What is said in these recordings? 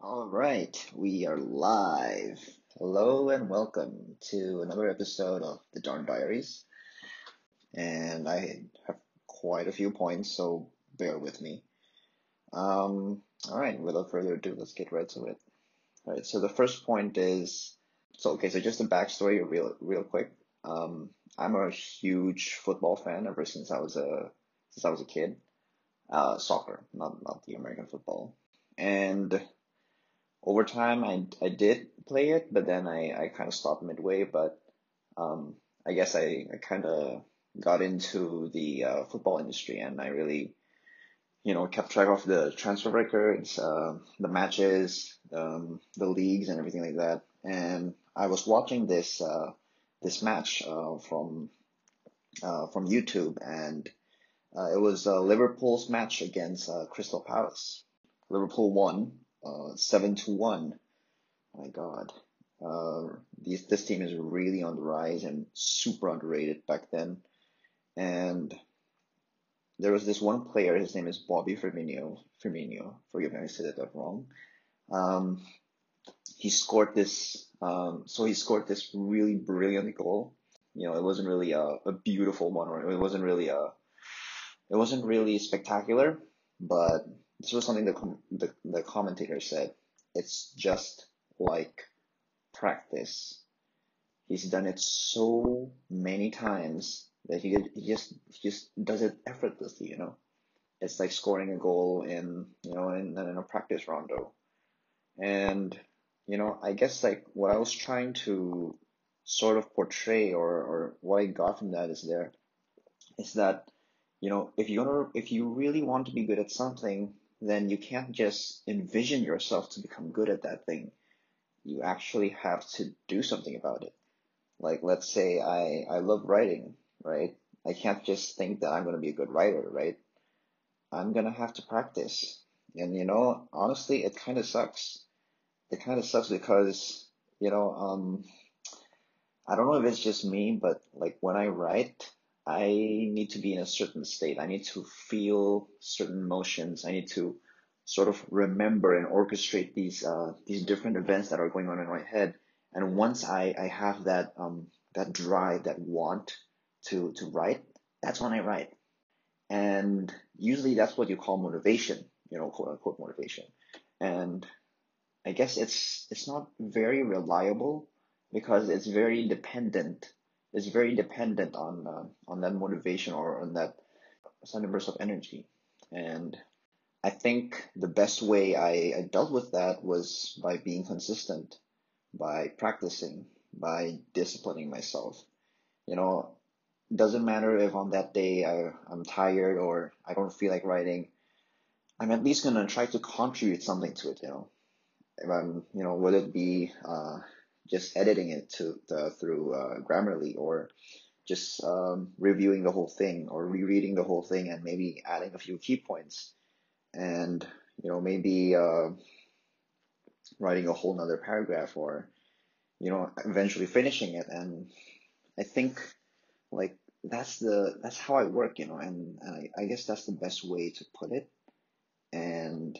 All right, we are live. Hello and welcome to another episode of the Darn Diaries. And I have quite a few points, so bear with me. Um, all right, without further ado, let's get right to it. All right, so the first point is so okay, so just a backstory, real real quick. Um, I'm a huge football fan ever since I was a since I was a kid. Uh, soccer, not not the American football. And over time, I I did play it, but then I I kind of stopped midway. But um, I guess I I kind of got into the uh, football industry, and I really you know kept track of the transfer records, uh, the matches, um, the leagues, and everything like that. And I was watching this uh, this match uh, from uh, from YouTube, and uh, it was Liverpool's match against Crystal Palace. Liverpool won uh, seven to one. My God, uh, this this team is really on the rise and super underrated back then. And there was this one player. His name is Bobby Firmino. Firmino, forgive me, I said that wrong. Um, he scored this. Um, so he scored this really brilliant goal. You know, it wasn't really a, a beautiful one, or it wasn't really a, it wasn't really spectacular, but this was something the the, the commentator said. It's just like practice. He's done it so many times that he, he just he just does it effortlessly, you know. It's like scoring a goal in you know in, in a practice rondo, and you know I guess like what I was trying to sort of portray or or what I got from that is there is that you know if you if you really want to be good at something then you can't just envision yourself to become good at that thing. You actually have to do something about it. Like, let's say I, I love writing, right? I can't just think that I'm going to be a good writer, right? I'm going to have to practice. And, you know, honestly, it kind of sucks. It kind of sucks because, you know, um, I don't know if it's just me, but like when I write, I need to be in a certain state. I need to feel certain emotions. I need to sort of remember and orchestrate these uh, these different events that are going on in my head. And once I, I have that um, that drive, that want to to write, that's when I write. And usually that's what you call motivation, you know, quote unquote motivation. And I guess it's it's not very reliable because it's very dependent is very dependent on uh, on that motivation or on that sudden burst of energy. And I think the best way I, I dealt with that was by being consistent, by practicing, by disciplining myself. You know, doesn't matter if on that day I, I'm tired or I don't feel like writing. I'm at least gonna try to contribute something to it. You know, if I'm, you know, whether it be uh, just editing it to the, through uh, Grammarly or just um, reviewing the whole thing or rereading the whole thing and maybe adding a few key points. And you know maybe uh, writing a whole nother paragraph or you know eventually finishing it. And I think like that's the that's how I work you know and, and I, I guess that's the best way to put it. And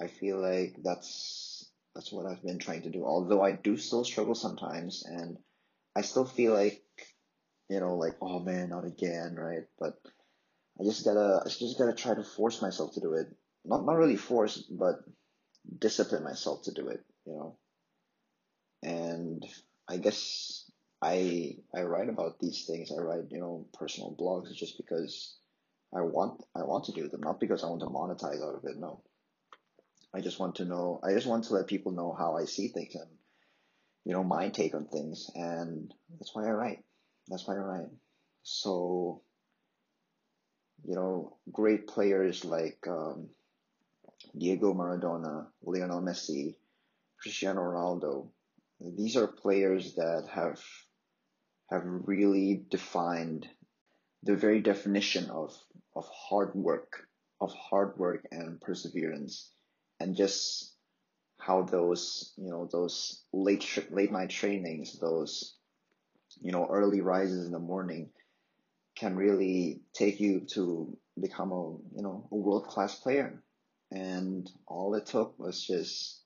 I feel like that's that's what I've been trying to do. Although I do still struggle sometimes, and I still feel like, you know, like oh man, not again, right? But I just gotta, I just gotta try to force myself to do it. Not not really force, but discipline myself to do it. You know. And I guess I I write about these things. I write you know personal blogs just because I want I want to do them, not because I want to monetize out of it. No. I just want to know, I just want to let people know how I see things and, you know, my take on things. And that's why I write. That's why I write. So, you know, great players like um, Diego Maradona, Lionel Messi, Cristiano Ronaldo, these are players that have have really defined the very definition of of hard work, of hard work and perseverance and just how those you know those late late night trainings, those you know early rises in the morning, can really take you to become a you know a world class player. And all it took was just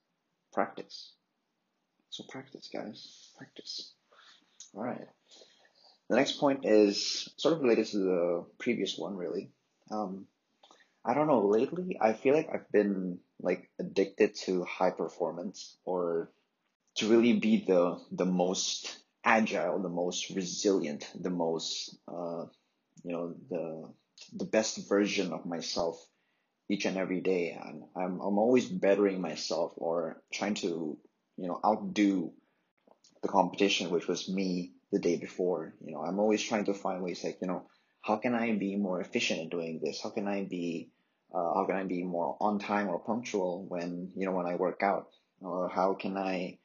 practice. So practice, guys. Practice. All right. The next point is sort of related to the previous one, really. Um, I don't know, lately I feel like I've been like addicted to high performance or to really be the the most agile, the most resilient, the most uh, you know, the the best version of myself each and every day and I'm I'm always bettering myself or trying to, you know, outdo the competition which was me the day before. You know, I'm always trying to find ways like, you know, how can I be more efficient in doing this? How can I be uh, how can I be more on time or punctual when you know when I work out? Or how can I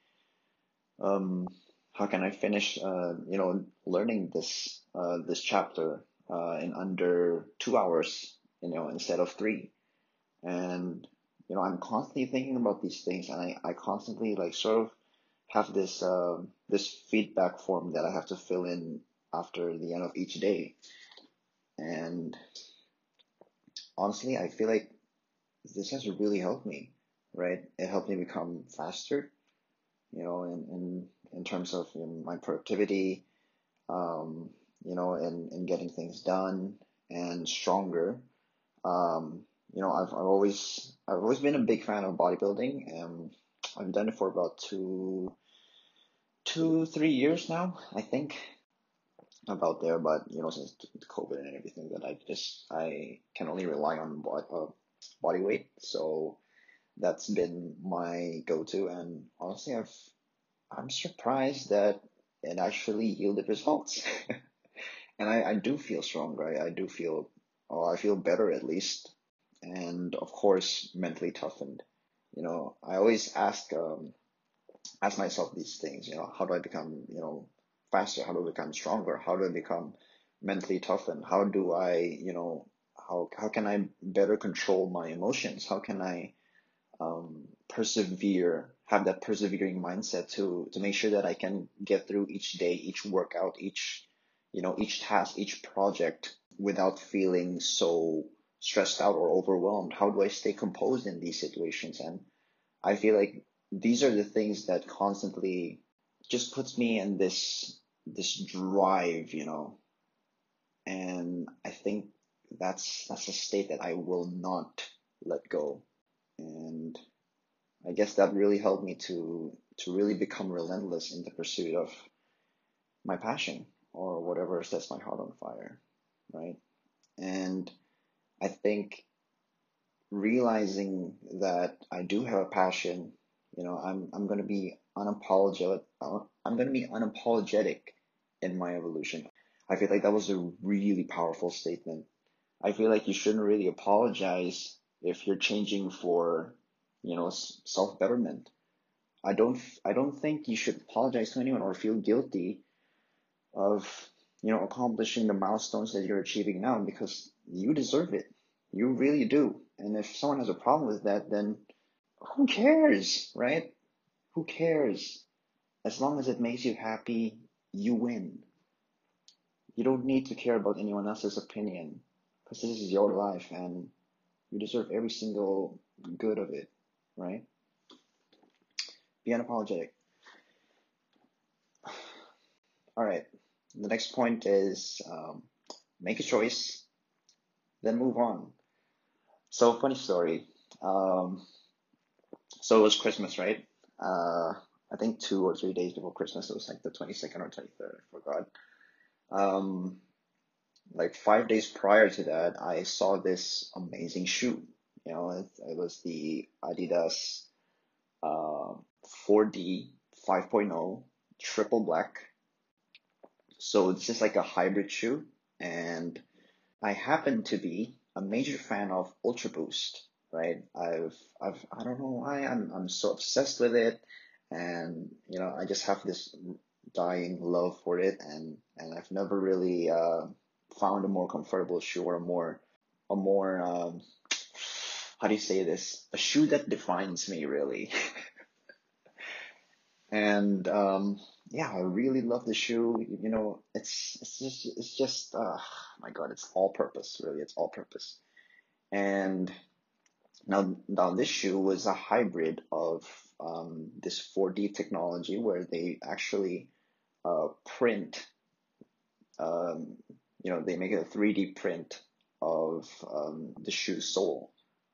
um how can I finish uh you know learning this uh this chapter uh in under two hours you know instead of three and you know I'm constantly thinking about these things and I I constantly like sort of have this uh, this feedback form that I have to fill in after the end of each day. And honestly, I feel like this has really helped me, right? It helped me become faster, you know, in, in, in terms of you know, my productivity, um, you know, and, and getting things done and stronger. Um, you know, I've, I've always, I've always been a big fan of bodybuilding and I've done it for about two, two, three years now, I think about there, but you know, since COVID and everything, that I just I can only rely on body, uh, body weight. So that's been my go-to, and honestly, I've I'm surprised that it actually yielded results, and I, I do feel stronger. I, I do feel, oh, I feel better at least, and of course, mentally toughened. You know, I always ask um, ask myself these things. You know, how do I become you know faster? How do I become stronger? How do I become mentally toughened? How do I, you know, how how can I better control my emotions? How can I um, persevere, have that persevering mindset to to make sure that I can get through each day, each workout, each you know, each task, each project without feeling so stressed out or overwhelmed? How do I stay composed in these situations? And I feel like these are the things that constantly just puts me in this this drive, you know. And I think that's that's a state that I will not let go. And I guess that really helped me to to really become relentless in the pursuit of my passion or whatever sets my heart on fire, right? And I think realizing that I do have a passion, you know, I'm I'm going uh, to be unapologetic. I'm going to be unapologetic in my evolution. I feel like that was a really powerful statement. I feel like you shouldn't really apologize if you're changing for, you know, self betterment. I don't I don't think you should apologize to anyone or feel guilty of, you know, accomplishing the milestones that you're achieving now because you deserve it. You really do. And if someone has a problem with that, then who cares, right? Who cares? As long as it makes you happy, you win. You don't need to care about anyone else's opinion because this is your life and you deserve every single good of it, right? Be unapologetic. All right. The next point is um, make a choice, then move on. So, funny story. Um, so it was Christmas, right? Uh, I think two or three days before Christmas, it was like the 22nd or 23rd, I forgot. Um, like five days prior to that, I saw this amazing shoe. You know, it, it was the Adidas uh, 4D 5.0 triple black. So it's just like a hybrid shoe, and I happen to be a major fan of Ultra Boost. Right? I've I've I don't know why I'm I'm so obsessed with it, and you know I just have this dying love for it, and and I've never really uh, found a more comfortable shoe or a more a more um, how do you say this a shoe that defines me really. and um, yeah, I really love the shoe. You know, it's it's just it's just uh, my God, it's all purpose really. It's all purpose, and Now, now this shoe was a hybrid of um, this 4D technology where they actually uh, print, um, you know, they make a 3D print of um, the shoe sole,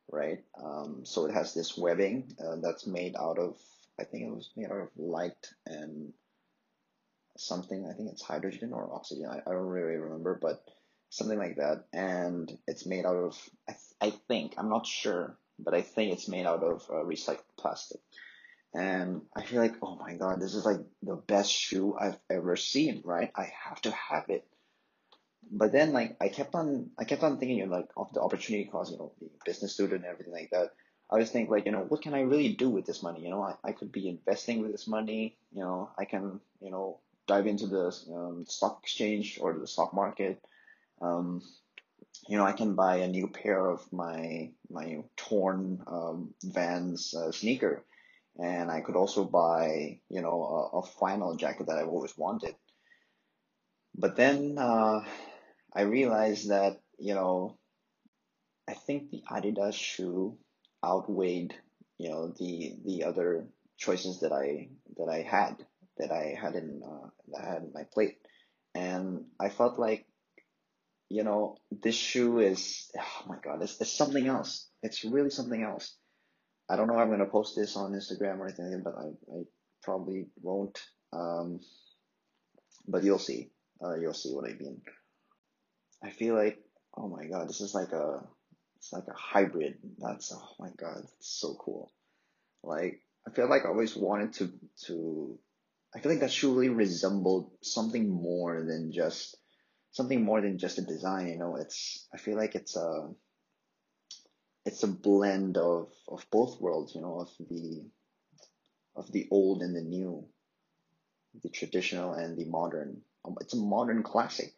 right? Um, so it has this webbing uh, that's made out of, I think it was made out of light and something. I think it's hydrogen or oxygen. I, I don't really remember, but something like that. And it's made out of, I, I think, I'm not sure, but I think it's made out of uh, recycled plastic. And I feel like, oh my god, this is like the best shoe I've ever seen, right? I have to have it. But then like I kept on I kept on thinking you know, like of the opportunity cost, you know, being business student and everything like that. I was thinking like, you know, what can I really do with this money? You know, I, I could be investing with this money, you know, I can, you know, dive into the um, stock exchange or the stock market. Um, you know, I can buy a new pair of my my torn um, Vans uh, sneaker, and I could also buy, you know, a, a jacket that I've always wanted. But then uh, I realized that, you know, I think the Adidas shoe outweighed, you know, the the other choices that I that I had that I had in uh, that I had in my plate, and I felt like, you know, this shoe is oh my god, it's, it's something else. It's really something else. I don't know if I'm gonna post this on Instagram or anything, but I, I probably won't. Um, but you'll see. Uh, you'll see what I mean. I feel like, oh my god, this is like a, it's like a hybrid. That's oh my god, it's so cool. Like I feel like I always wanted to to. I feel like that shoe really resembled something more than just something more than just a design. You know, it's. I feel like it's a. It's a blend of of both worlds. You know, of the of the old and the new, the traditional and the modern. Um, it's a modern classic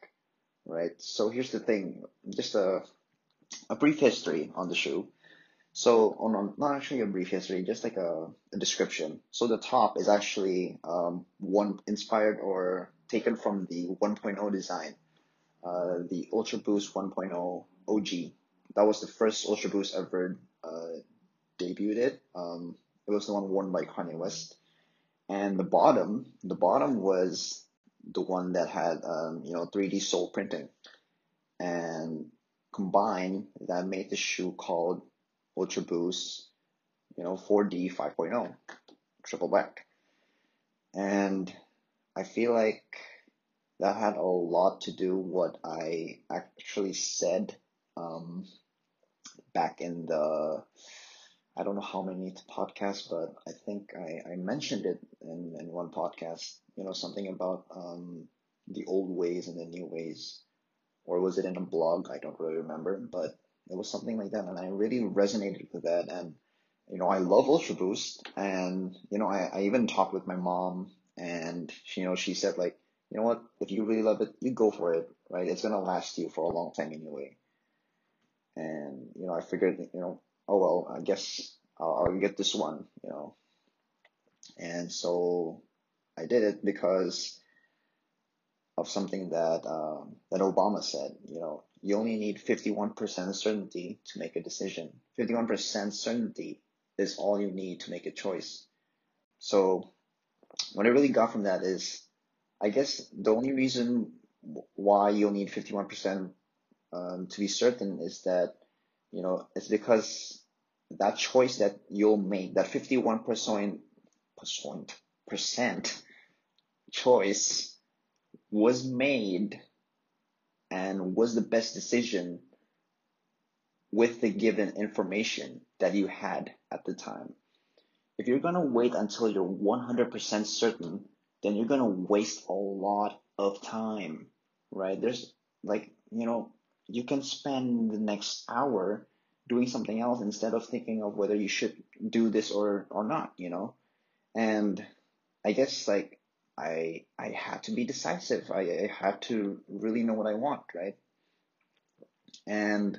right? So here's the thing, just a, a brief history on the shoe. So on, on not actually a brief history, just like a, a description. So the top is actually um, one inspired or taken from the 1.0 design, uh, the Ultra Boost 1.0 OG. That was the first Ultra Boost ever uh, debuted. Um, it was the one worn by Kanye West. And the bottom, the bottom was the one that had um, you know 3D sole printing, and combined that made the shoe called Ultra Boost, you know 4D 5.0, triple back, and I feel like that had a lot to do what I actually said um, back in the I don't know how many podcasts, but I think I, I mentioned it in, in one podcast, you know, something about um, the old ways and the new ways. Or was it in a blog? I don't really remember, but it was something like that. And I really resonated with that. And, you know, I love Ultra Boost. And, you know, I, I even talked with my mom and, you know, she said like, you know what, if you really love it, you go for it, right? It's to last you for a long time anyway. And, you know, I figured, you know, oh well, I guess I'll, I'll get this one, you know. And so I did it because of something that um, that Obama said. You know, you only need 51% certainty to make a decision. 51% certainty is all you need to make a choice. So what I really got from that is, I guess the only reason why you'll need 51% um, to be certain is that you know, it's because that choice that you'll make, that 51% choice was made and was the best decision with the given information that you had at the time. If you're going to wait until you're 100% certain, then you're going to waste a lot of time, right? There's like, you know, you can spend the next hour doing something else instead of thinking of whether you should do this or or not you know? And i guess like i i had to be decisive. I, I had to really know what i want right? And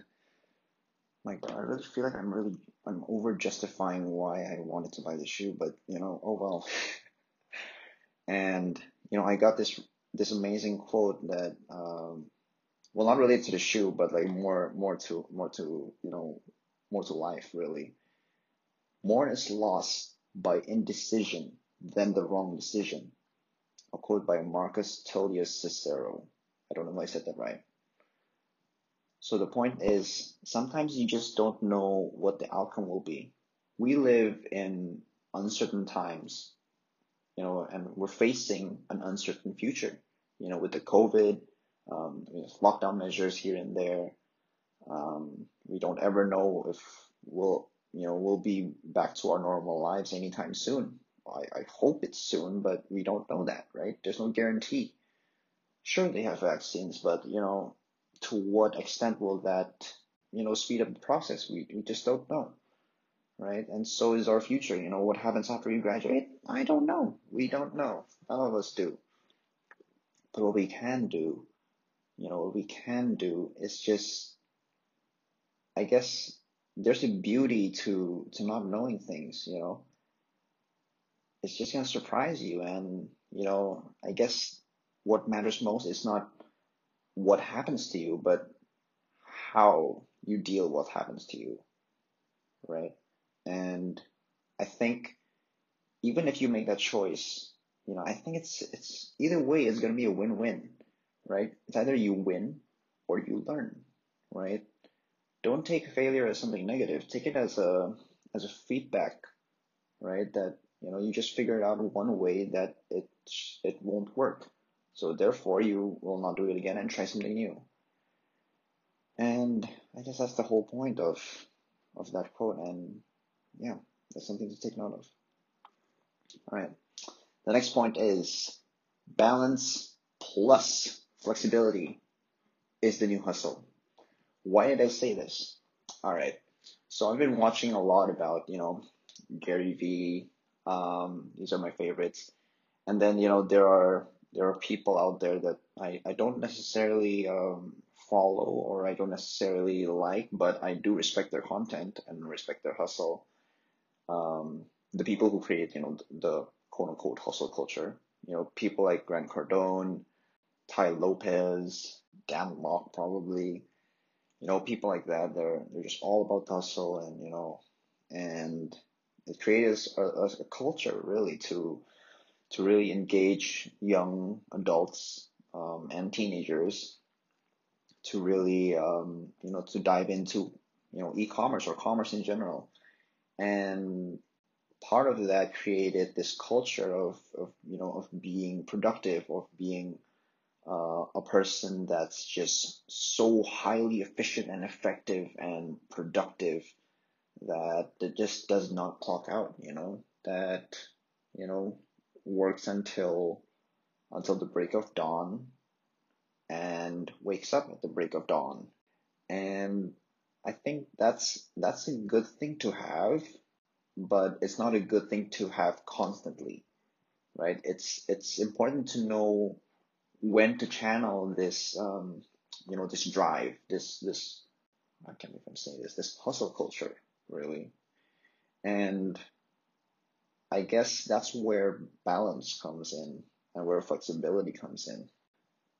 god i really feel like i'm really i'm over justifying why i wanted to buy the shoe but you know oh well and you know i got this this amazing quote that um well not related to the shoe but like more more to more to you know more to life, really. More is lost by indecision than the wrong decision. A quote by Marcus Tullius Cicero. I don't know if I said that right. So the point is, sometimes you just don't know what the outcome will be. We live in uncertain times, you know, and we're facing an uncertain future, you know, with the COVID, um, lockdown measures here and there. Um, we don't ever know if we'll, you know, we'll be back to our normal lives anytime soon. I, I hope it's soon, but we don't know that, right? There's no guarantee. Sure, they have vaccines, but you know, to what extent will that, you know, speed up the process? We, we just don't know. Right? And so is our future. You know, what happens after you graduate? I don't know. We don't know. None of us do. But what we can do, you know, what we can do is just, I guess, there's a beauty to, to not knowing things, you know. It's just gonna surprise you and, you know, I guess what matters most is not what happens to you, but how you deal what happens to you, right? And I think even if you make that choice, you know, I think it's it's either way it's gonna be a win-win, right? It's either you win or you learn, right? Don't take failure as something negative. Take it as a as a feedback, right? That you know you just figured out one way that it it won't work so therefore, you will not do it again and try something new. And I guess that's the whole point of of that quote. And yeah, that's something to take note of. All right. The next point is balance plus flexibility is the new hustle. Why did I say this? All right. So I've been watching a lot about, you know, Gary Vee. Um, these are my favorites. And then, you know, there are there are people out there that I, I don't necessarily um, follow or I don't necessarily like, but I do respect their content and respect their hustle. Um, the people who create, you know, the quote unquote hustle culture, you know, people like Grant Cardone, Tai Lopez, Dan Lok probably, you know, people like that. They're they're just all about hustle and you know, and it creates a, a, a culture really to to really engage young adults um, and teenagers to really um, you know to dive into you know e-commerce or commerce in general and part of that created this culture of, of you know of being productive of being uh, a person that's just so highly efficient and effective and productive that it just does not clock out you know that you know works until until the break of dawn and wakes up at the break of dawn. And I think that's that's a good thing to have, but it's not a good thing to have constantly. Right? It's it's important to know when to channel this um, you know this drive, this this I can't even say this, this hustle culture, really. And I guess that's where balance comes in and where flexibility comes in.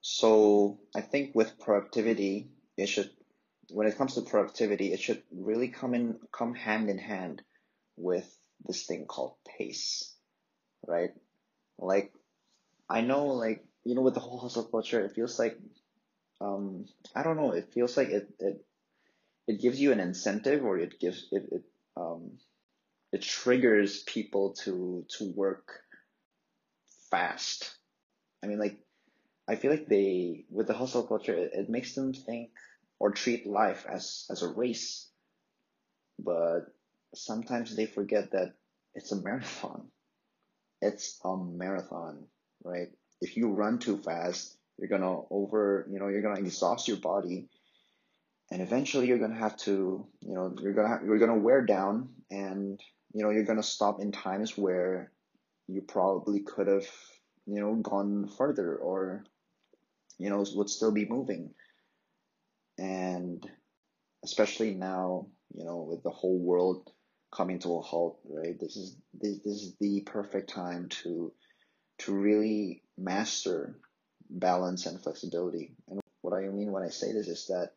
So I think with productivity, it should, when it comes to productivity, it should really come in, come hand in hand with this thing called pace, right? Like, I know, like, you know, with the whole hustle culture, it feels like, um, I don't know, it feels like it, it, it gives you an incentive or it gives, it, it, um, it triggers people to to work fast. I mean, like, I feel like they with the hustle culture, it, it makes them think or treat life as as a race, but sometimes they forget that it's a marathon. It's a marathon, right? If you run too fast, you're gonna over, you know, you're gonna exhaust your body, and eventually you're gonna have to, you know, you're gonna you're gonna wear down, and you know, you're to stop in times where you probably could have, you know, gone further or, you know, would still be moving. And especially now, you know, with the whole world coming to a halt, right? This is this, this is the perfect time to to really master balance and flexibility. And what I mean when I say this is that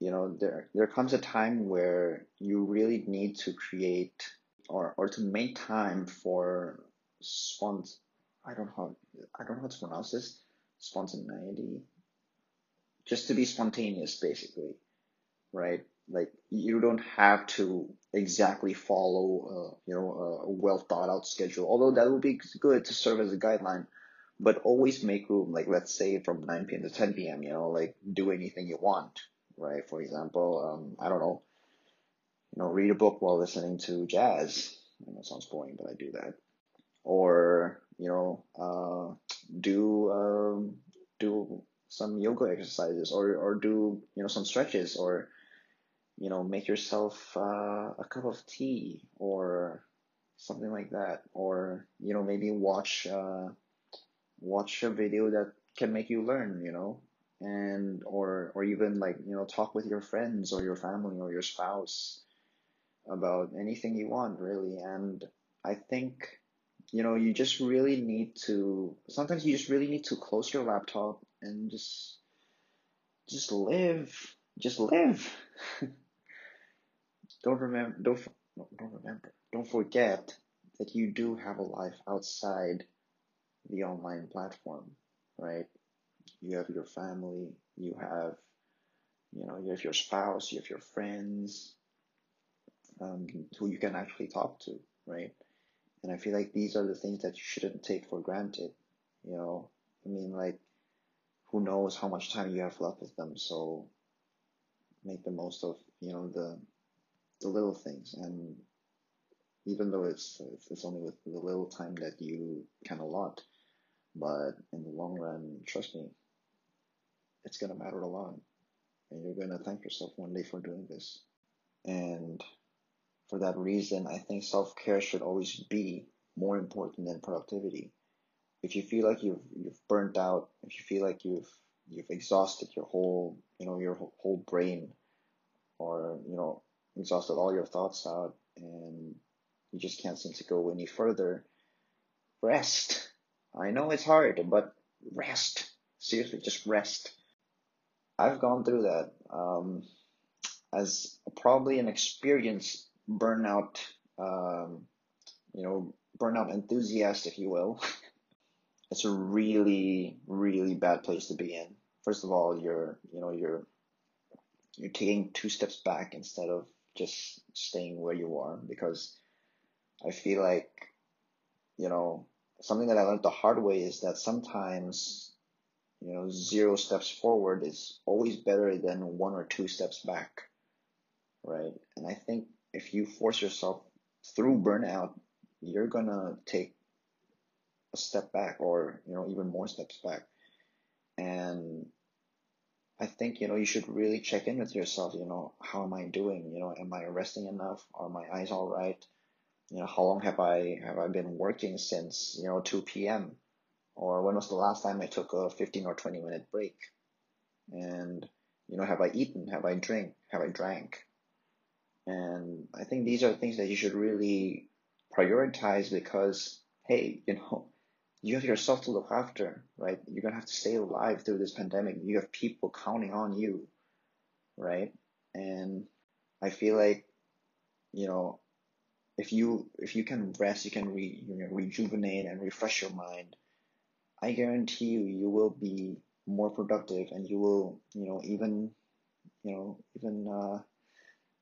you know, there there comes a time where you really need to create or or to make time for spont I don't know how I don't know how to pronounce this spontaneity just to be spontaneous basically right like you don't have to exactly follow uh, you know a well thought out schedule although that would be good to serve as a guideline but always make room like let's say from 9 p.m. to 10 p.m. you know like do anything you want right for example um, I don't know you know read a book while listening to jazz I know it sounds boring but I do that or you know uh, do um, do some yoga exercises or or do you know some stretches or you know make yourself uh, a cup of tea or something like that. Or you know maybe watch uh, watch a video that can make you learn you know? And or or even like you know talk with your friends or your family or your spouse about anything you want really. And i think you know you just really need to sometimes you just really need to close your laptop and just just live just live. Don't remember don't don't remember don't forget that you do have a life outside the online platform right? You have your family you have you know you have your spouse you have your friends um, who you can actually talk to right? And I feel like these are the things that you shouldn't take for granted. You know, I mean, like, who knows how much time you have left with them? So make the most of you know the the little things, and even though it's it's only with the little time that you can allot, but in the long run, trust me, it's gonna matter a lot, and you're gonna thank yourself one day for doing this. And for that reason, I think self care should always be more important than productivity. If you feel like you've you've burnt out, if you feel like you've you've exhausted your whole you know your whole brain, or you know exhausted all your thoughts out, and you just can't seem to go any further, rest. I know it's hard, but rest. Seriously, just rest. I've gone through that. Um, as probably an experienced burnout, um, you know, burnout enthusiast, if you will, it's a really, really bad place to be in. First of all, you're, you know, you're, you're taking two steps back instead of just staying where you are because I feel like, you know, something that I learned the hard way is that sometimes, you know, zero steps forward is always better than one or two steps back. Right. And I think if you force yourself through burnout, you're gonna take a step back or, you know, even more steps back. And I think, you know, you should really check in with yourself, you know, how am I doing? You know, am I resting enough? Are my eyes all right? You know, how long have I have I been working since, you know, 2 p.m. Or when was the last time I took a 15 or 20 minute break? And, you know, have I eaten? Have I drank? Have I drank? And I think these are things that you should really prioritize because, hey, you know, you have yourself to look after, right? You're gonna have to stay alive through this pandemic. You have people counting on you, right? And I feel like, you know, if you if you can rest, you can re, you know, rejuvenate and refresh your mind. I guarantee you, you will be more productive, and you will, you know, even, you know, even uh,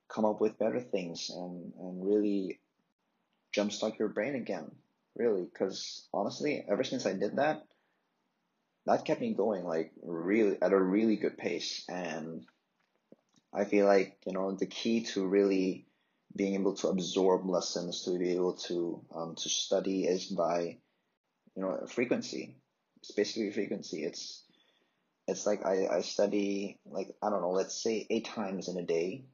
come up with better things and, and really jumpstart your brain again. Really, because honestly, ever since I did that, that kept me going like really at a really good pace. And I feel like, you know, the key to really being able to absorb lessons, to be able to, um, to study is by, you know, frequency. It's basically frequency. It's, it's like I, I study like, I don't know, let's say eight times in a day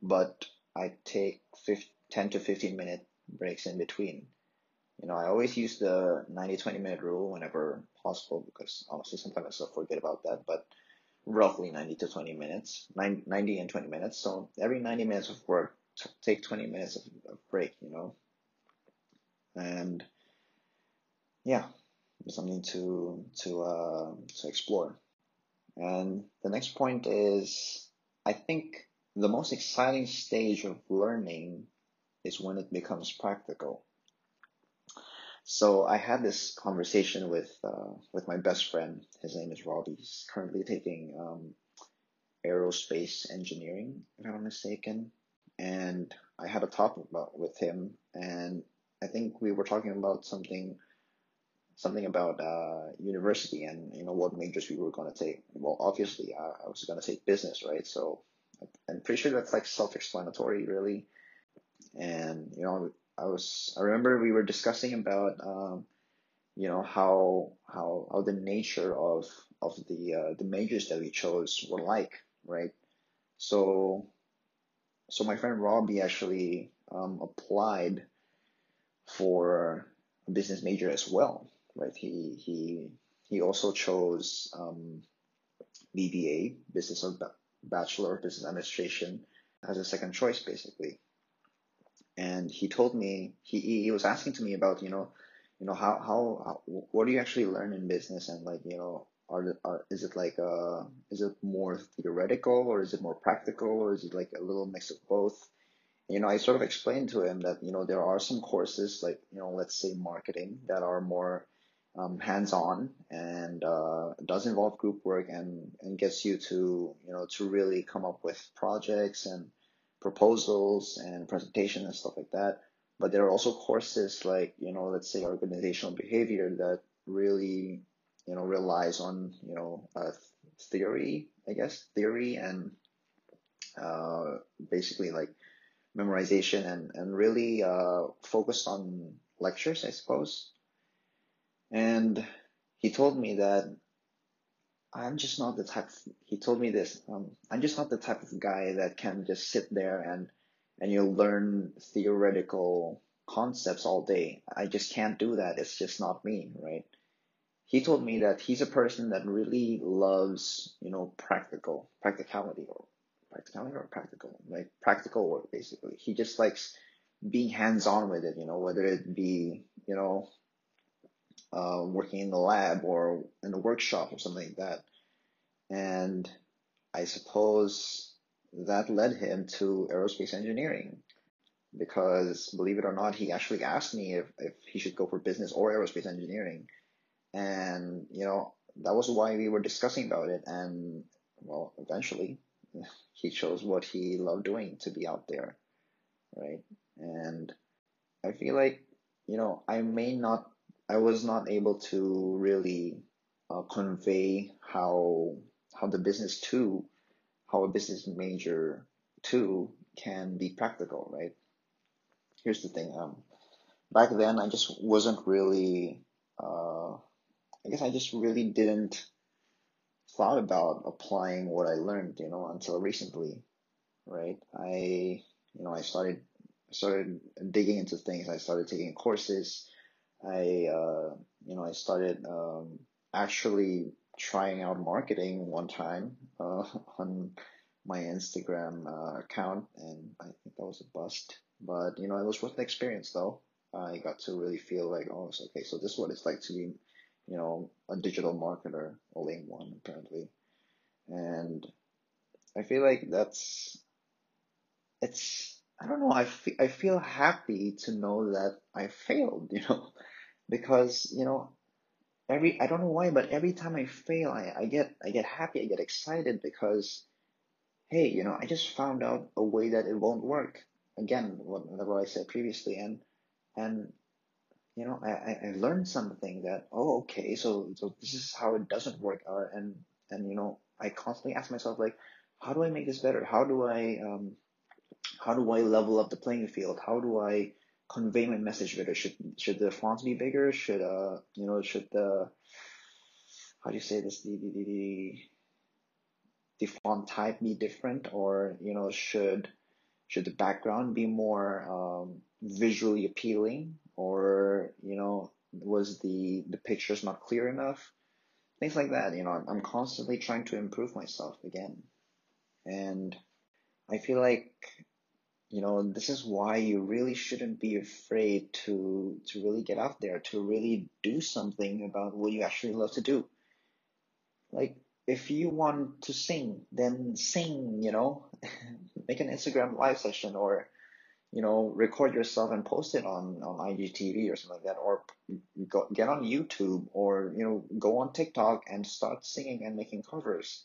but I take 15, 10 to 15 minute breaks in between. You know, I always use the 90 20 minute rule whenever possible because honestly sometimes I still forget about that, but roughly 90 to 20 minutes, 90 and 20 minutes. So every 90 minutes of work, take 20 minutes of, of break, you know. And yeah, something to to uh, to explore. And the next point is I think the most exciting stage of learning is when it becomes practical. So I had this conversation with uh, with my best friend. His name is Robbie. He's currently taking um, aerospace engineering, if I'm not mistaken. And I had a talk about with him, and I think we were talking about something something about uh, university and you know what majors we were going to take. Well, obviously, uh, I was going to take business, right? So I'm pretty sure that's like self-explanatory, really. And you know, I was I remember we were discussing about um, you know how how how the nature of of the uh, the majors that we chose were like, right? So so my friend Robbie actually um, applied for a business major as well, right? He he he also chose um, BBA, Business of Bachelor of Business Administration, as a second choice, basically. And he told me he he was asking to me about you know you know how how, what do you actually learn in business? And like you know are, are is it like uh is it more theoretical or is it more practical or is it like a little mix of both? You know i sort of explained to him that you know there are some courses like you know let's say marketing that are more um, hands-on and uh, does involve group work and, and gets you to you know to really come up with projects and proposals and presentation and stuff like that. But there are also courses like you know let's say organizational behavior that really you know relies on you know uh, theory i guess theory and uh, basically like memorization and and really uh, focused on lectures i suppose. And he told me that I'm just not the type. Of, he told me this. Um, I'm just not the type of guy that can just sit there and and you learn theoretical concepts all day. I just can't do that. It's just not me, right? He told me that he's a person that really loves, you know, practical practicality or practicality or practical, like practical work basically. He just likes being hands on with it, you know, whether it be, you know, uh, working in the lab or in a workshop or something like that. And I suppose that led him to aerospace engineering because believe it or not, he actually asked me if, if he should go for business or aerospace engineering. And, you know, that was why we were discussing about it. And, well, eventually he chose what he loved doing to be out there. Right. And I feel like, you know, I may not I was not able to really uh, convey how how the business too, how a business major too can be practical, right? Here's the thing. Um, back then I just wasn't really. Uh, I guess I just really didn't thought about applying what I learned, you know, until recently, right? I, you know, I started started digging into things. I started taking courses. I, uh, you know, I started um, actually trying out marketing one time uh, on my Instagram uh, account, and I think that was a bust. But you know, it was worth the experience, though. I got to really feel like, oh, it's okay. So this is what it's like to be, you know, a digital marketer, only one apparently, and I feel like that's it's I don't know. I I feel happy to know that I failed. You know, because you know every I don't know why, but every time I fail, I, I get I get happy, I get excited because hey, you know, I just found out a way that it won't work. Again, what, I said previously, and and you know, I, I learned something that oh okay, so so this is how it doesn't work, uh, and and you know, I constantly ask myself like, how do I make this better? How do I um, how do I level up the playing field? How do I convey my message better? Should should the fonts be bigger? Should uh you know should the how do you say this? The the, the, the font type be different? Or you know should should the background be more um, visually appealing? Or you know was the the pictures not clear enough? Things like that you know i'm constantly trying to improve myself again. And i feel like you know this is why you really shouldn't be afraid to to really get out there to really do something about what you actually love to do. Like if you want to sing, then sing, you know, make an Instagram live session or, you know, record yourself and post it on, on IGTV or something like that, or go, get on YouTube or, you know, go on TikTok and start singing and making covers.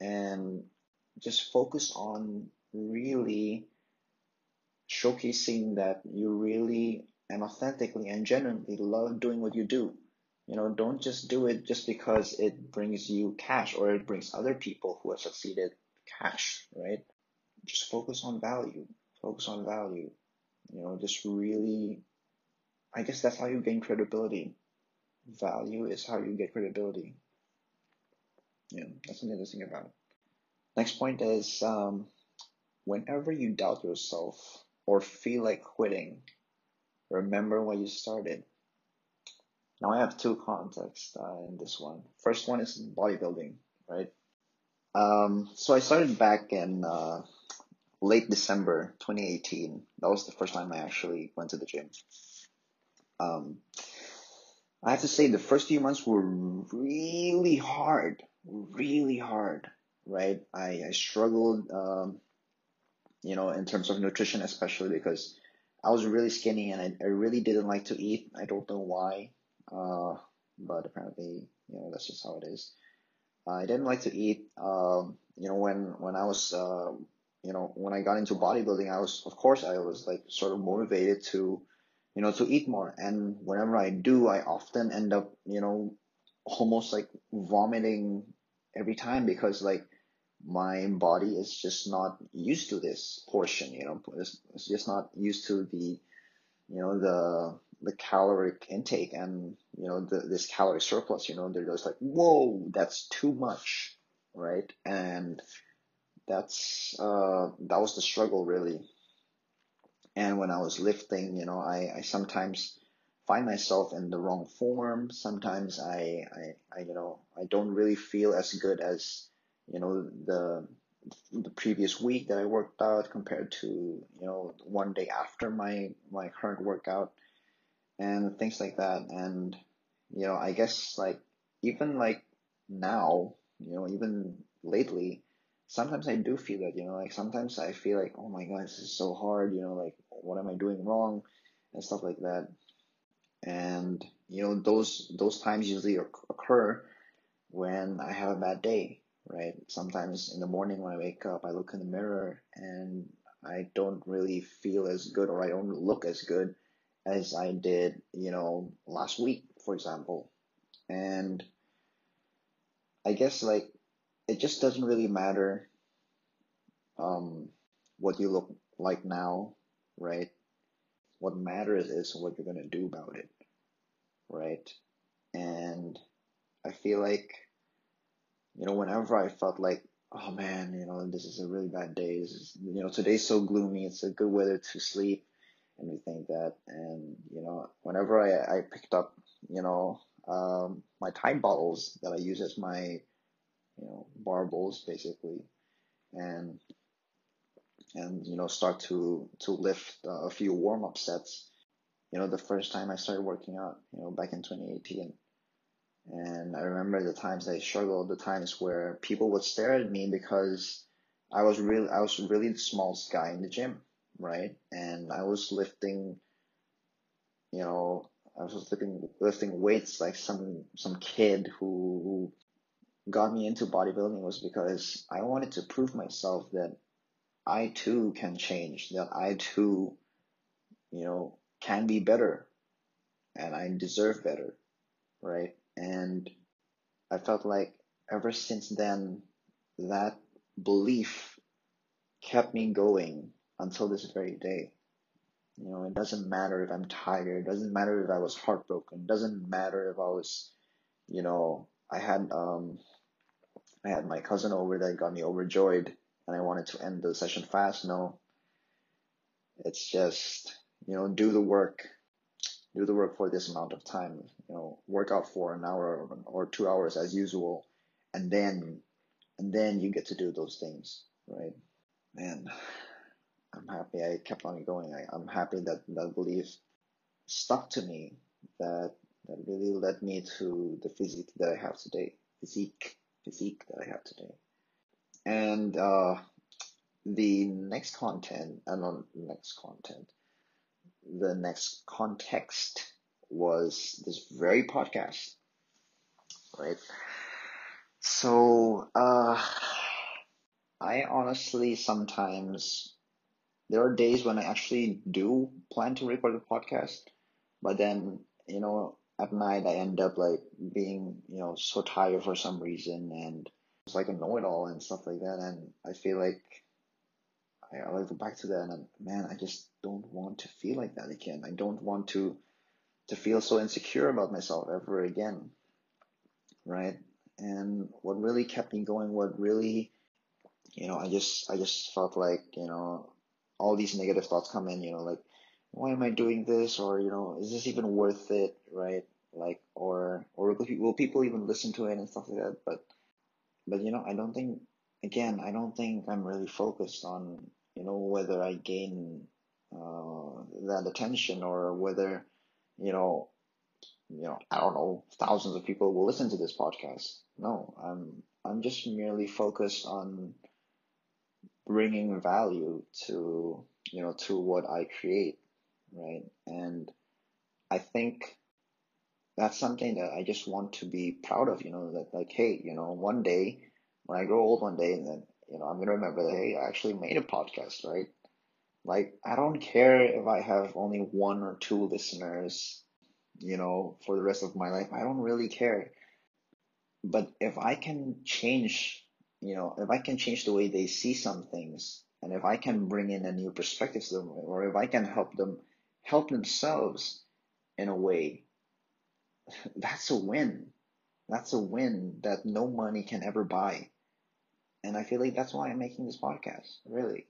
And just focus on really showcasing that you really and authentically and genuinely love doing what you do. You know, don't just do it just because it brings you cash or it brings other people who have succeeded cash, right? Just focus on value. Focus on value. You know, just really, I guess that's how you gain credibility. Value is how you get credibility. Yeah, that's something to think about. Next point is um, whenever you doubt yourself or feel like quitting, remember why you started. Now I have two contexts uh, in this one. First one is bodybuilding, right? Um, so I started back in uh, late December 2018. That was the first time I actually went to the gym. Um, I have to say the first few months were really hard, really hard, right? I, I struggled, um, you know, in terms of nutrition, especially because I was really skinny and I, I really didn't like to eat. I don't know why, uh, but apparently, you know, that's just how it is. I didn't like to eat. Um, you know, when when I was, uh, you know, when I got into bodybuilding, I was, of course, I was like sort of motivated to, you know, to eat more. And whenever I do, I often end up, you know, almost like vomiting every time because like my body is just not used to this portion, you know, it's, it's just not used to the, you know, the, the caloric intake and, you know, the, this calorie surplus, you know, they're just like, whoa, that's too much, right? And that's, uh, that was the struggle really. And when I was lifting, you know, I, I sometimes find myself in the wrong form. Sometimes I, I, I, you know, I don't really feel as good as, you know, the the previous week that I worked out compared to, you know, one day after my my current workout and things like that. And, you know, I guess like even like now, you know, even lately, sometimes I do feel that, you know, like sometimes I feel like, oh my God, this is so hard, you know, like what am I doing wrong and stuff like that. And, you know, those, those times usually occur when I have a bad day right? Sometimes in the morning when I wake up, I look in the mirror and I don't really feel as good or I don't look as good as I did, you know, last week, for example. And I guess like it just doesn't really matter um, what you look like now, right? What matters is what you're gonna do about it, right? And I feel like you know, whenever I felt like, oh man, you know, this is a really bad day. Is, you know, today's so gloomy. It's a good weather to sleep and we think that. And, you know, whenever I, I picked up, you know, um, my time bottles that I use as my, you know, barbells basically, and, and, you know, start to, to lift uh, a few warm up sets, you know, the first time I started working out, you know, back in 2018 and I remember the times I struggled, the times where people would stare at me because I was really, I was really the smallest guy in the gym, right? And I was lifting, you know, I was lifting, lifting weights like some, some kid who, who got me into bodybuilding was because I wanted to prove myself that I too can change, that I too, you know, can be better and I deserve better, right? And I felt like ever since then, that belief kept me going until this very day. You know, it doesn't matter if I'm tired, it doesn't matter if I was heartbroken, it doesn't matter if I was, you know, I had um I had my cousin over that got me overjoyed and I wanted to end the session fast. No. It's just, you know, do the work, do the work for this amount of time, you know, work out for an hour or two hours as usual, and then, and then you get to do those things, right? Man, I'm happy I kept on going. I, I'm happy that that belief stuck to me, that, that really led me to the physique that I have today. Physique. physique that I have today. And uh, the next content, uh, not next content, the next context was this very podcast, right? So, uh, I honestly sometimes there are days when I actually do plan to record a podcast, but then you know at night I end up like being you know so tired for some reason and it's like a know-it-all and stuff like that, and I feel like I, like go back to that and man, I just don't want to feel like that again. I don't want to to feel so insecure about myself ever again, right? And what really kept me going, what really you know, I just I just felt like, you know, all these negative thoughts come in, you know, like why am I doing this or, you know, is this even worth it, right? Like or or will people even listen to it and stuff like that, but but you know, I don't think again, I don't think I'm really focused on, you know, whether I gain uh, that attention or whether, you know, you know, I don't know, thousands of people will listen to this podcast. No, I'm I'm just merely focused on bringing value to you know to what I create, right? And I think that's something that I just want to be proud of. You know that like hey, you know one day when I grow old one day, and then you know I'm gonna remember that hey, I actually made a podcast, right? Like I don't care if I have only one or two listeners, you know, for the rest of my life. I don't really care. But if I can change you know, if I can change the way they see some things, and if I can bring in a new perspective to them, or if I can help them help themselves in a way, that's a win. That's a win that no money can ever buy. And I feel like that's why I'm making this podcast, really.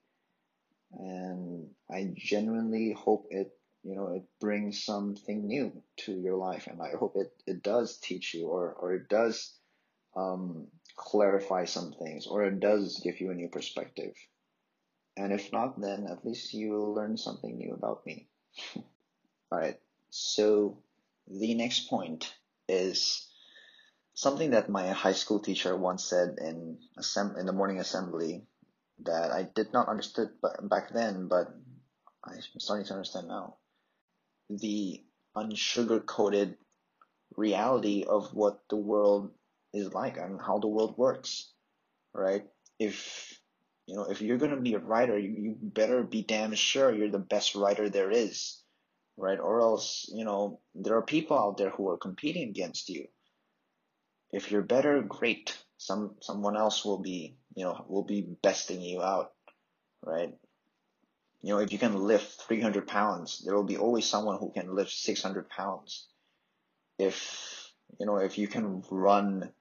And I genuinely hope it, you know, it brings something new to your life. And I hope it, it does teach you or, or it does um, clarify some things or it does give you a new perspective. And if not, then at least you will learn something new about me. Alright, so the next point is something that my high school teacher once said in assemb- in the morning assembly that I did not understood back then, but I'm starting to understand now. The unsugar coated reality of what the world is like and how the world works, right? If you know, if you're gonna be a writer, you, you better be damn sure you're the best writer there is, right? Or else, you know, there are people out there who are competing against you. If you're better, great. Some someone else will be, you know, will be besting you out, right? You know, if you can lift 300 pounds, there will be always someone who can lift 600 pounds. If, you know, if you can run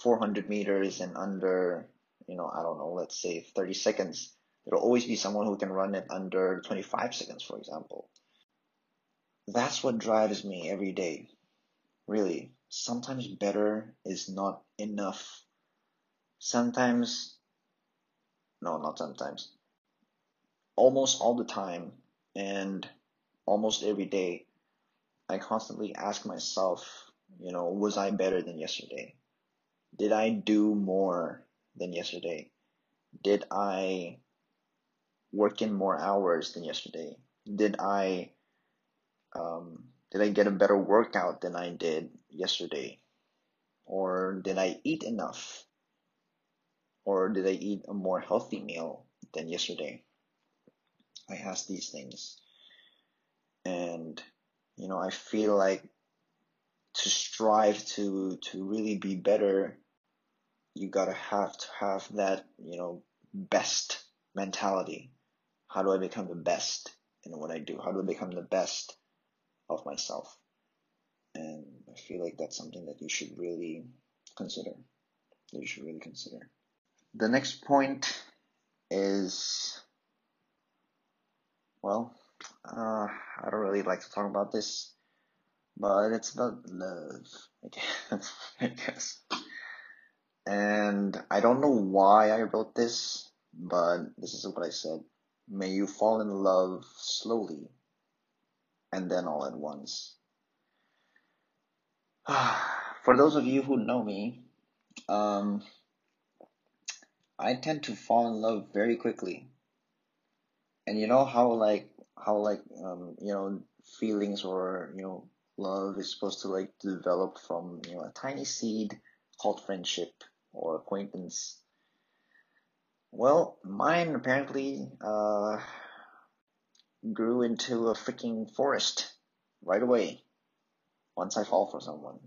400 meters in under, you know, I don't know, let's say 30 seconds, there'll always be someone who can run it under 25 seconds, for example. That's what drives me every day. Really. Sometimes better is not enough. Sometimes, no, not sometimes. Almost all the time and almost every day, I constantly ask myself, you know, was I better than yesterday? Did I do more than yesterday? Did I work in more hours than yesterday? Did I um, did I get a better workout than I did yesterday? Or did I eat enough? Or did I eat a more healthy meal than yesterday? I ask these things. And, you know, I feel like to strive to, to really be better you gotta have to have that, you know, best mentality. How do I become the best in what I do? How do I become the best of myself? And I feel like that's something that you should really consider. You should really consider. The next point is, well, uh, I don't really like to talk about this, but it's about love, I guess. I guess. And I don't know why I wrote this, but this is what I said. May you fall in love slowly and then all at once. For those of you who know me, Um, I tend to fall in love very quickly. And you know how like how like um you know feelings or you know love is supposed to like develop from you know a tiny seed called friendship or acquaintance. Well, mine apparently uh grew into a freaking forest right away once I fall for someone.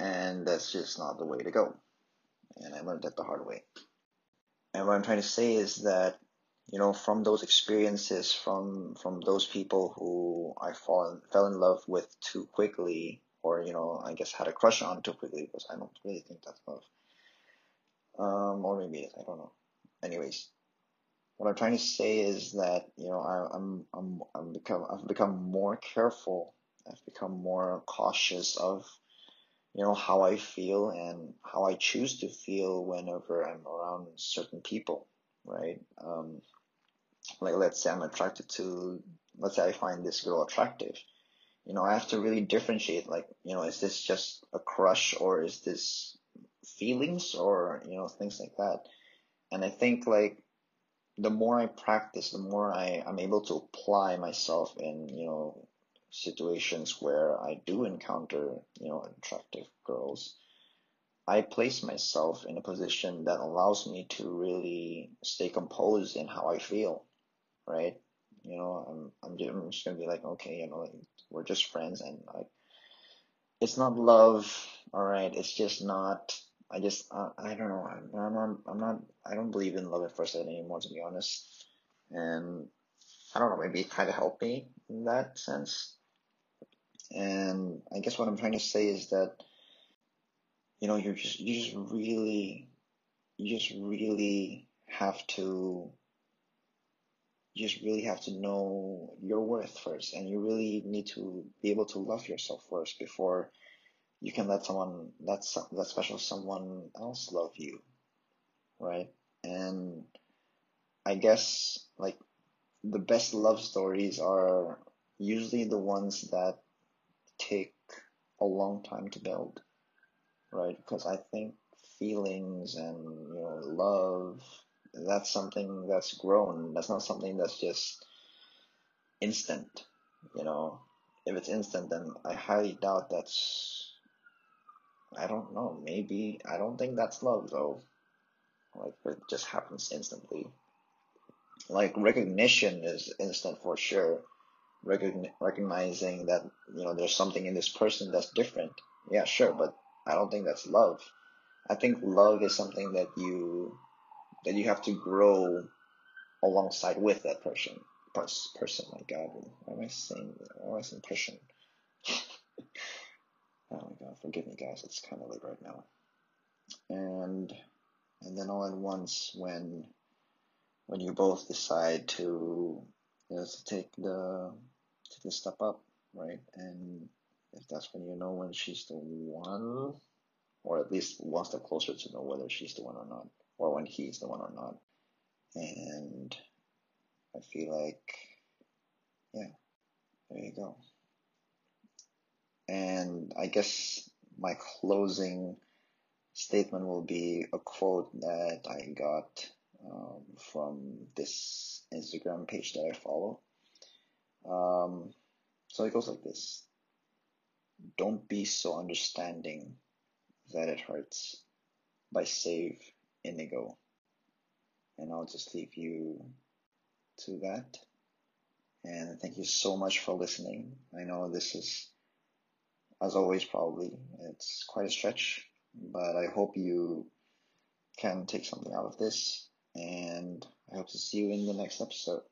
And that's just not the way to go. And I learned that the hard way. And what I'm trying to say is that, you know, from those experiences, from from those people who I fall fell in love with too quickly, or you know, I guess had a crush on too quickly, because I don't really think that's love. Um, or maybe I don't know. Anyways, what I'm trying to say is that you know I, I'm I'm I'm become I've become more careful. I've become more cautious of you know how I feel and how I choose to feel whenever I'm around certain people, right? Um, like let's say I'm attracted to, let's say I find this girl attractive, you know, I have to really differentiate. Like, you know, is this just a crush or is this feelings or you know things like that? And I think like the more I practice, the more I I'm able to apply myself in you know situations where I do encounter, you know, attractive girls, I place myself in a position that allows me to really stay composed in how I feel, right? You know, I'm I'm, I'm just gonna be like, okay, you know, we're just friends, and like, it's not love, all right. It's just not. I just uh, I don't know. I'm, I'm not I'm not I don't believe in love at first sight anymore, to be honest. And I don't know. Maybe it kind of helped me in that sense and I guess what I'm trying to say is that, you know, you're just, you just really, you just really have to, you just really have to know your worth first. And you really need to be able to love yourself first before you can let someone, that, that special someone else love you. Right. And I guess like the best love stories are usually the ones that take a long time to build, right? Because I think feelings and you know love that's something that's grown. That's not something that's just instant. You know, if it's instant, then I highly doubt that's. I don't know. Maybe I don't think that's love though. Like it just happens instantly. Like recognition is instant for sure Recogn- recognizing that you know there's something in this person that's different yeah sure but i don't think that's love i think love is something that you that you have to grow alongside with that person person my god why am i saying why am i saying person oh my god forgive me guys it's kind of late right now and and then all at once when when you both decide to you know, to take the take the step up, right? And if that's when you know when she's the one, or at least one step closer to know whether she's the one or not, or when he's the one or not. And I feel like, yeah, there you go. And I guess my closing statement will be a quote that I got um, from this Instagram page that I follow. Um, so it goes like this Don't be so understanding that it hurts by Save Inigo. And I'll just leave you to that. And thank you so much for listening. I know this is, as always, probably, it's quite a stretch, but I hope you can take something out of this. And I hope to see you in the next episode.